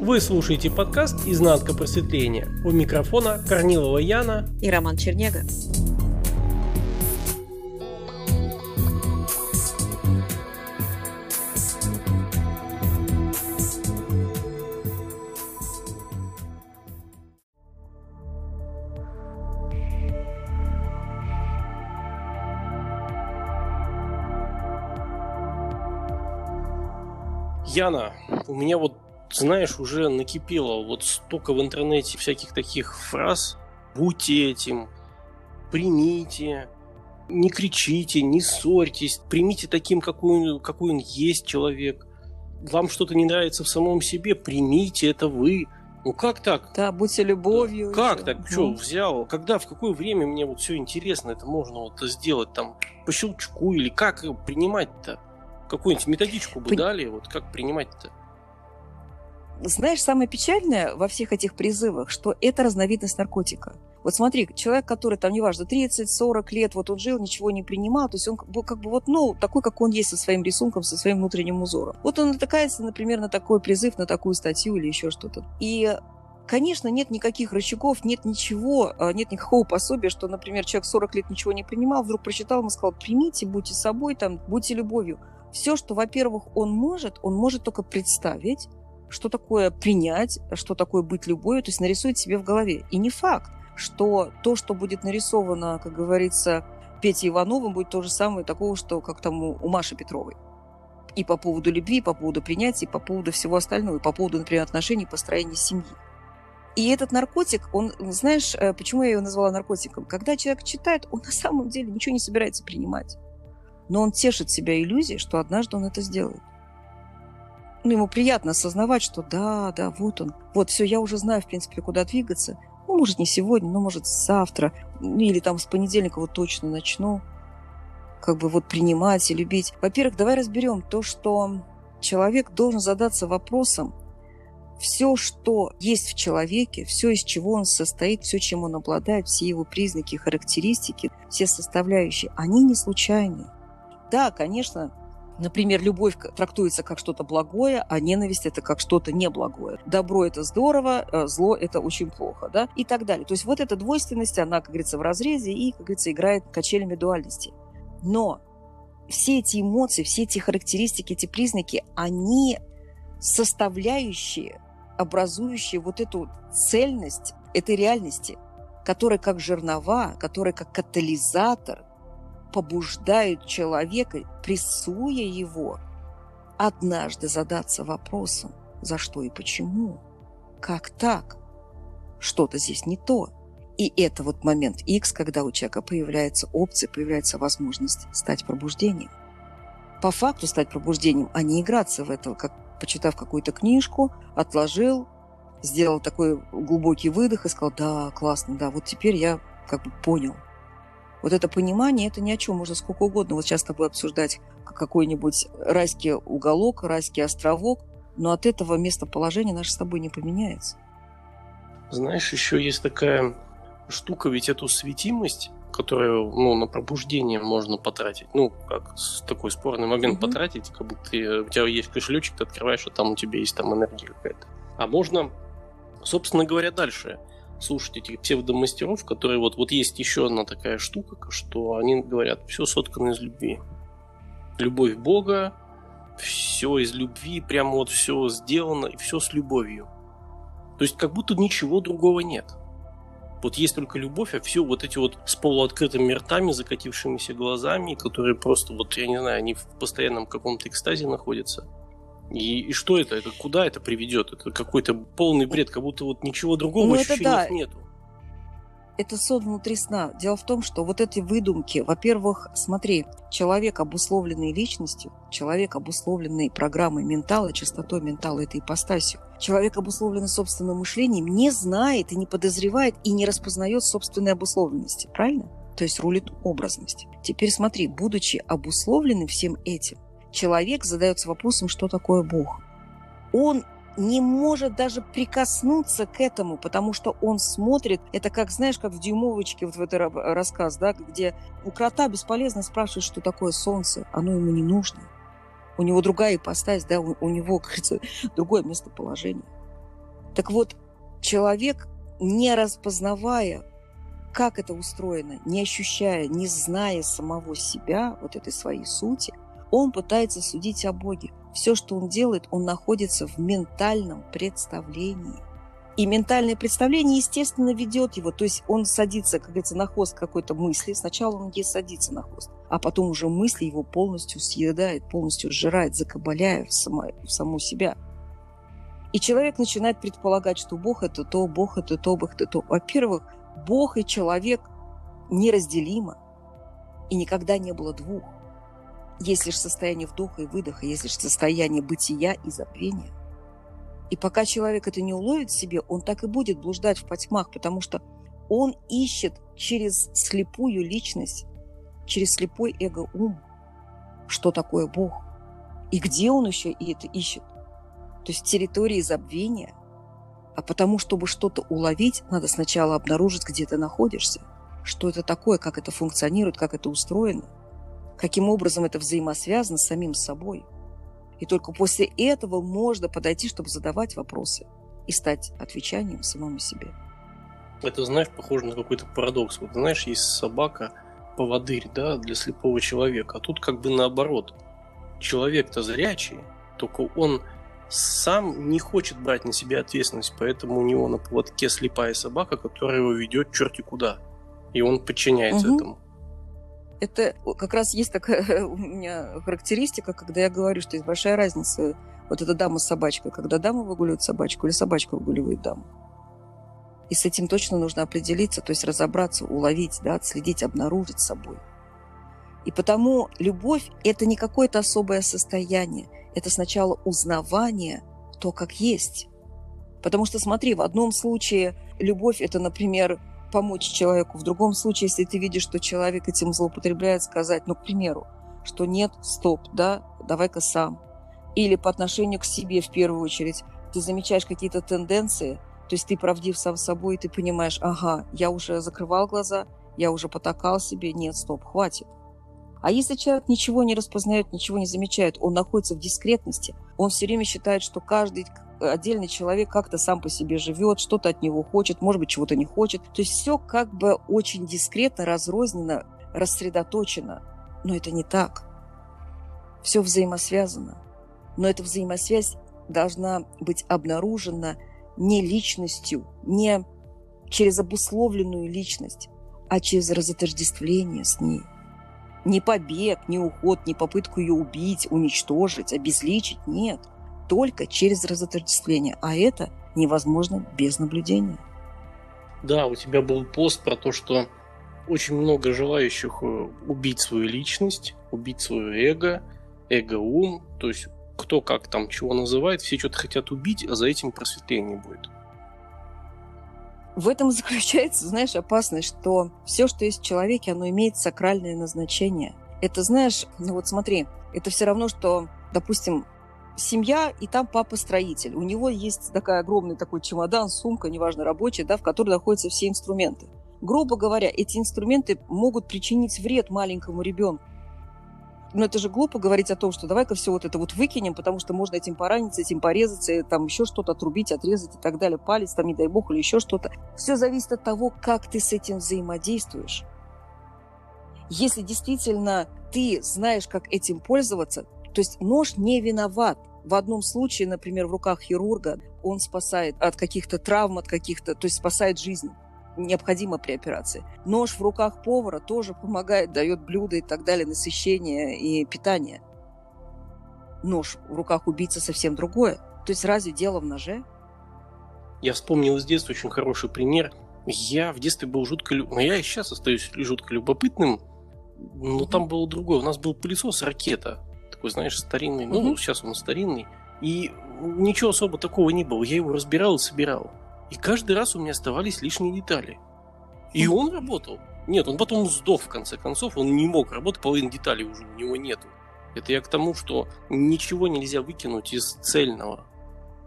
Вы слушаете подкаст «Изнанка просветления». У микрофона Корнилова Яна и Роман Чернега. Яна, у меня вот, знаешь, уже накипело вот столько в интернете всяких таких фраз. Будьте этим, примите, не кричите, не ссорьтесь, примите таким, какой он, какой он есть человек. Вам что-то не нравится в самом себе, примите, это вы. Ну как так? Да, будьте любовью. Как еще. так? Ну. Что, взял? Когда, в какое время мне вот все интересно, это можно вот сделать там по щелчку или как принимать-то? Какую-нибудь методичку бы Пон... дали, вот как принимать-то? Знаешь, самое печальное во всех этих призывах, что это разновидность наркотика. Вот смотри, человек, который там, неважно, 30-40 лет, вот он жил, ничего не принимал, то есть он как бы вот, ну, такой, как он есть со своим рисунком, со своим внутренним узором. Вот он натыкается, например, на такой призыв, на такую статью или еще что-то. И Конечно, нет никаких рычагов, нет ничего, а, нет никакого пособия, что, например, человек 40 лет ничего не принимал, вдруг прочитал и сказал, примите, будьте собой, там, будьте любовью все, что, во-первых, он может, он может только представить, что такое принять, что такое быть любовью, то есть нарисует себе в голове. И не факт, что то, что будет нарисовано, как говорится, Петей Ивановым, будет то же самое такого, что как там у, Маши Петровой. И по поводу любви, и по поводу принятия, и по поводу всего остального, и по поводу, например, отношений, построения семьи. И этот наркотик, он, знаешь, э, почему я его назвала наркотиком? Когда человек читает, он на самом деле ничего не собирается принимать но он тешит себя иллюзией, что однажды он это сделает. Ну, ему приятно осознавать, что да, да, вот он, вот все, я уже знаю, в принципе, куда двигаться. Ну, может, не сегодня, но, может, завтра, ну, или там с понедельника вот точно начну как бы вот принимать и любить. Во-первых, давай разберем то, что человек должен задаться вопросом, все, что есть в человеке, все, из чего он состоит, все, чем он обладает, все его признаки, характеристики, все составляющие, они не случайны. Да, конечно, Например, любовь трактуется как что-то благое, а ненависть это как что-то неблагое. Добро это здорово, э, зло это очень плохо, да, и так далее. То есть вот эта двойственность, она, как говорится, в разрезе и, как говорится, играет качелями дуальности. Но все эти эмоции, все эти характеристики, эти признаки, они составляющие, образующие вот эту цельность этой реальности, которая как жернова, которая как катализатор побуждают человека, прессуя его, однажды задаться вопросом, за что и почему, как так, что-то здесь не то. И это вот момент X, когда у человека появляется опция, появляется возможность стать пробуждением. По факту стать пробуждением, а не играться в это, как почитав какую-то книжку, отложил, сделал такой глубокий выдох и сказал, да, классно, да, вот теперь я как бы понял – вот это понимание, это ни о чем, можно сколько угодно вот сейчас с тобой обсуждать какой-нибудь райский уголок, райский островок, но от этого местоположение наше с тобой не поменяется. Знаешь, еще есть такая штука, ведь эту светимость, которую ну, на пробуждение можно потратить, ну, как такой спорный момент угу. потратить, как будто ты, у тебя есть кошелечек, ты открываешь, а там у тебя есть там энергия какая-то. А можно, собственно говоря, дальше – слушать этих псевдомастеров, которые вот, вот есть еще одна такая штука, что они говорят, все соткано из любви. Любовь Бога, все из любви, прямо вот все сделано, и все с любовью. То есть как будто ничего другого нет. Вот есть только любовь, а все вот эти вот с полуоткрытыми ртами, закатившимися глазами, которые просто вот, я не знаю, они в постоянном каком-то экстазе находятся – и, и что это? Это куда это приведет? Это какой-то полный бред, как будто вот ничего другого ну, да. нету. Это сон внутри сна. Дело в том, что вот эти выдумки, во-первых, смотри, человек, обусловленный личностью, человек, обусловленный программой ментала, частотой ментала, этой ипостасью, человек, обусловленный собственным мышлением, не знает и не подозревает и не распознает собственной обусловленности. Правильно? То есть рулит образность. Теперь смотри, будучи обусловленным всем этим, человек задается вопросом, что такое Бог. Он не может даже прикоснуться к этому, потому что он смотрит, это как, знаешь, как в дюймовочке, вот в этот рассказ, да, где у крота бесполезно спрашивать, что такое солнце, оно ему не нужно. У него другая ипостась, да, у, у него, говорится, другое местоположение. Так вот, человек, не распознавая, как это устроено, не ощущая, не зная самого себя, вот этой своей сути, он пытается судить о Боге. Все, что он делает, он находится в ментальном представлении. И ментальное представление, естественно, ведет его. То есть он садится, как говорится, на хвост какой-то мысли. Сначала он ей садится на хвост, а потом уже мысли его полностью съедает, полностью сжирает, закабаляя в, само, в саму себя. И человек начинает предполагать, что Бог это то, Бог это то, Бог это то. Во-первых, Бог и человек неразделимо. И никогда не было двух. Есть лишь состояние вдоха и выдоха, есть лишь состояние бытия и забвения. И пока человек это не уловит в себе, он так и будет блуждать в потьмах, потому что он ищет через слепую личность, через слепой эго-ум, что такое Бог. И где он еще и это ищет. То есть территории забвения. А потому, чтобы что-то уловить, надо сначала обнаружить, где ты находишься. Что это такое, как это функционирует, как это устроено. Каким образом это взаимосвязано с самим собой – и только после этого можно подойти, чтобы задавать вопросы и стать отвечанием самому себе. Это, знаешь, похоже на какой-то парадокс. Вот, знаешь, есть собака, поводырь, да, для слепого человека. А тут как бы наоборот. Человек-то зрячий, только он сам не хочет брать на себя ответственность, поэтому у него на поводке слепая собака, которая его ведет черти куда. И он подчиняется угу. этому это как раз есть такая у меня характеристика, когда я говорю, что есть большая разница. Вот эта дама с собачкой, когда дама выгуливает собачку или собачка выгуливает даму. И с этим точно нужно определиться, то есть разобраться, уловить, да, отследить, обнаружить собой. И потому любовь – это не какое-то особое состояние. Это сначала узнавание то, как есть. Потому что, смотри, в одном случае любовь – это, например, помочь человеку. В другом случае, если ты видишь, что человек этим злоупотребляет, сказать, ну, к примеру, что нет, стоп, да, давай-ка сам. Или по отношению к себе в первую очередь. Ты замечаешь какие-то тенденции, то есть ты правдив сам собой, и ты понимаешь, ага, я уже закрывал глаза, я уже потакал себе, нет, стоп, хватит. А если человек ничего не распознает, ничего не замечает, он находится в дискретности, он все время считает, что каждый отдельный человек как-то сам по себе живет, что-то от него хочет, может быть, чего-то не хочет. То есть все как бы очень дискретно, разрозненно, рассредоточено. Но это не так. Все взаимосвязано. Но эта взаимосвязь должна быть обнаружена не личностью, не через обусловленную личность, а через разотождествление с ней. Не побег, не уход, не попытку ее убить, уничтожить, обезличить, нет – только через разотождествление, а это невозможно без наблюдения. Да, у тебя был пост про то, что очень много желающих э, убить свою личность, убить свое эго, эго-ум, то есть кто как там чего называет, все что-то хотят убить, а за этим просветление будет. В этом заключается, знаешь, опасность, что все, что есть в человеке, оно имеет сакральное назначение. Это, знаешь, ну вот смотри, это все равно, что, допустим, семья, и там папа строитель. У него есть такая огромный такой чемодан, сумка, неважно, рабочая, да, в которой находятся все инструменты. Грубо говоря, эти инструменты могут причинить вред маленькому ребенку. Но это же глупо говорить о том, что давай-ка все вот это вот выкинем, потому что можно этим пораниться, этим порезаться, там еще что-то отрубить, отрезать и так далее, палец там, не дай бог, или еще что-то. Все зависит от того, как ты с этим взаимодействуешь. Если действительно ты знаешь, как этим пользоваться, то есть нож не виноват. В одном случае, например, в руках хирурга он спасает от каких-то травм, от каких-то, то есть спасает жизнь необходимо при операции. Нож в руках повара тоже помогает, дает блюда и так далее, насыщение и питание. Нож в руках убийцы совсем другое. То есть разве дело в ноже? Я вспомнил из детства очень хороший пример. Я в детстве был жутко... Ну, я и сейчас остаюсь жутко любопытным, но там было другое. У нас был пылесос «Ракета» такой, знаешь, старинный. Ну, угу. сейчас он старинный. И ничего особо такого не было. Я его разбирал и собирал. И каждый раз у меня оставались лишние детали. И он работал. Нет, он потом сдох в конце концов. Он не мог работать, половины деталей уже у него нету. Это я к тому, что ничего нельзя выкинуть из цельного.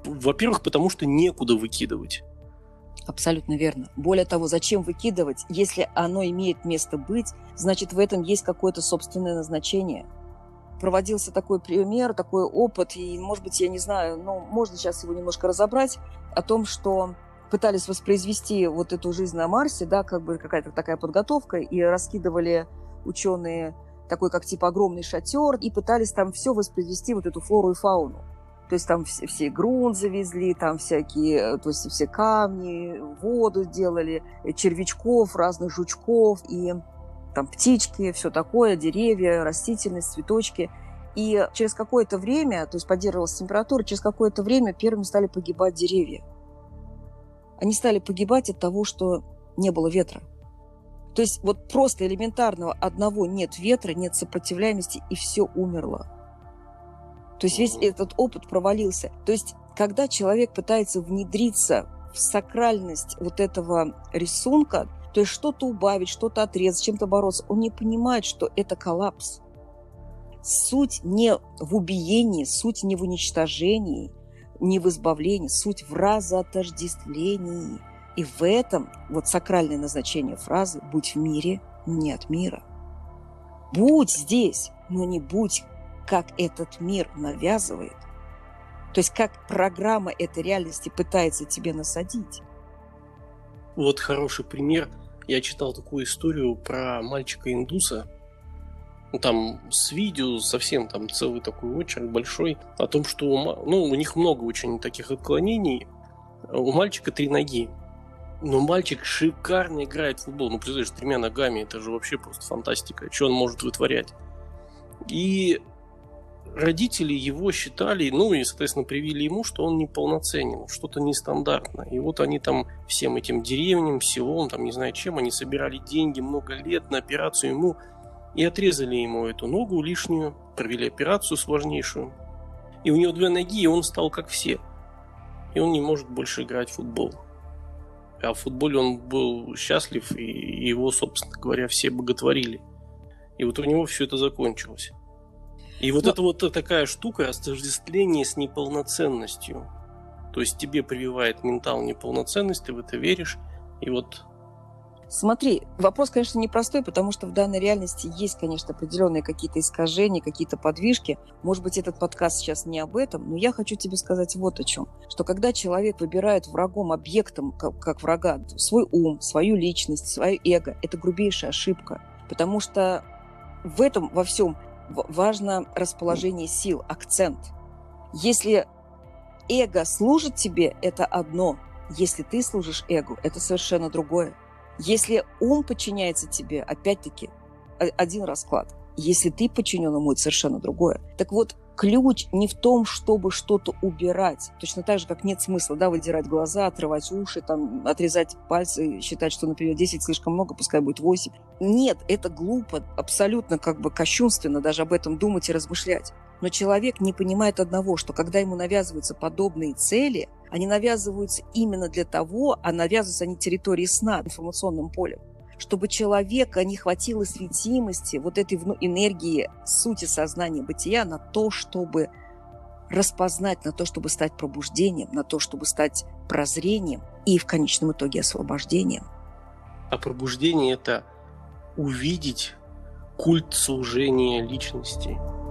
Во-первых, потому что некуда выкидывать. Абсолютно верно. Более того, зачем выкидывать, если оно имеет место быть, значит в этом есть какое-то собственное назначение – проводился такой пример, такой опыт, и, может быть, я не знаю, но можно сейчас его немножко разобрать, о том, что пытались воспроизвести вот эту жизнь на Марсе, да, как бы какая-то такая подготовка, и раскидывали ученые такой, как типа огромный шатер, и пытались там все воспроизвести, вот эту флору и фауну. То есть там все, все грунт завезли, там всякие, то есть все камни, воду делали, червячков, разных жучков, и там птички, все такое, деревья, растительность, цветочки. И через какое-то время, то есть поддерживалась температура, через какое-то время первыми стали погибать деревья. Они стали погибать от того, что не было ветра. То есть вот просто элементарного одного нет ветра, нет сопротивляемости, и все умерло. То есть весь этот опыт провалился. То есть когда человек пытается внедриться в сакральность вот этого рисунка, то есть что-то убавить, что-то отрезать, чем-то бороться, он не понимает, что это коллапс. Суть не в убиении, суть не в уничтожении, не в избавлении, суть в разотождествлении. И в этом вот сакральное назначение фразы «будь в мире, но не от мира». Будь здесь, но не будь, как этот мир навязывает. То есть как программа этой реальности пытается тебе насадить. Вот хороший пример. Я читал такую историю про мальчика-индуса, ну, там с видео совсем там целый такой очерк большой о том, что ну, у них много очень таких отклонений. У мальчика три ноги. Но мальчик шикарно играет в футбол. Ну, представляешь, тремя ногами, это же вообще просто фантастика. Что он может вытворять? И родители его считали, ну и, соответственно, привили ему, что он неполноценен, что-то нестандартно. И вот они там всем этим деревням, селом, там не знаю чем, они собирали деньги много лет на операцию ему и отрезали ему эту ногу лишнюю, провели операцию сложнейшую. И у него две ноги, и он стал как все. И он не может больше играть в футбол. А в футболе он был счастлив, и его, собственно говоря, все боготворили. И вот у него все это закончилось. И вот Но... это вот такая штука, растождествление с неполноценностью. То есть тебе прививает ментал неполноценность, ты в это веришь, и вот Смотри, вопрос, конечно, непростой, потому что в данной реальности есть, конечно, определенные какие-то искажения, какие-то подвижки. Может быть, этот подкаст сейчас не об этом, но я хочу тебе сказать вот о чем. Что когда человек выбирает врагом, объектом, как, как врага, свой ум, свою личность, свое эго, это грубейшая ошибка. Потому что в этом во всем важно расположение сил, акцент. Если эго служит тебе, это одно. Если ты служишь эго, это совершенно другое. Если ум подчиняется тебе, опять-таки, один расклад. Если ты подчинен ему, это совершенно другое. Так вот, ключ не в том, чтобы что-то убирать. Точно так же, как нет смысла да, выдирать глаза, отрывать уши, там, отрезать пальцы, считать, что, например, 10 слишком много, пускай будет 8. Нет, это глупо, абсолютно как бы кощунственно даже об этом думать и размышлять. Но человек не понимает одного, что когда ему навязываются подобные цели, они навязываются именно для того, а навязываются они территории сна, информационным полем, чтобы человека не хватило светимости, вот этой энергии, сути сознания бытия на то, чтобы распознать, на то, чтобы стать пробуждением, на то, чтобы стать прозрением и в конечном итоге освобождением. А пробуждение – это увидеть культ служения личности –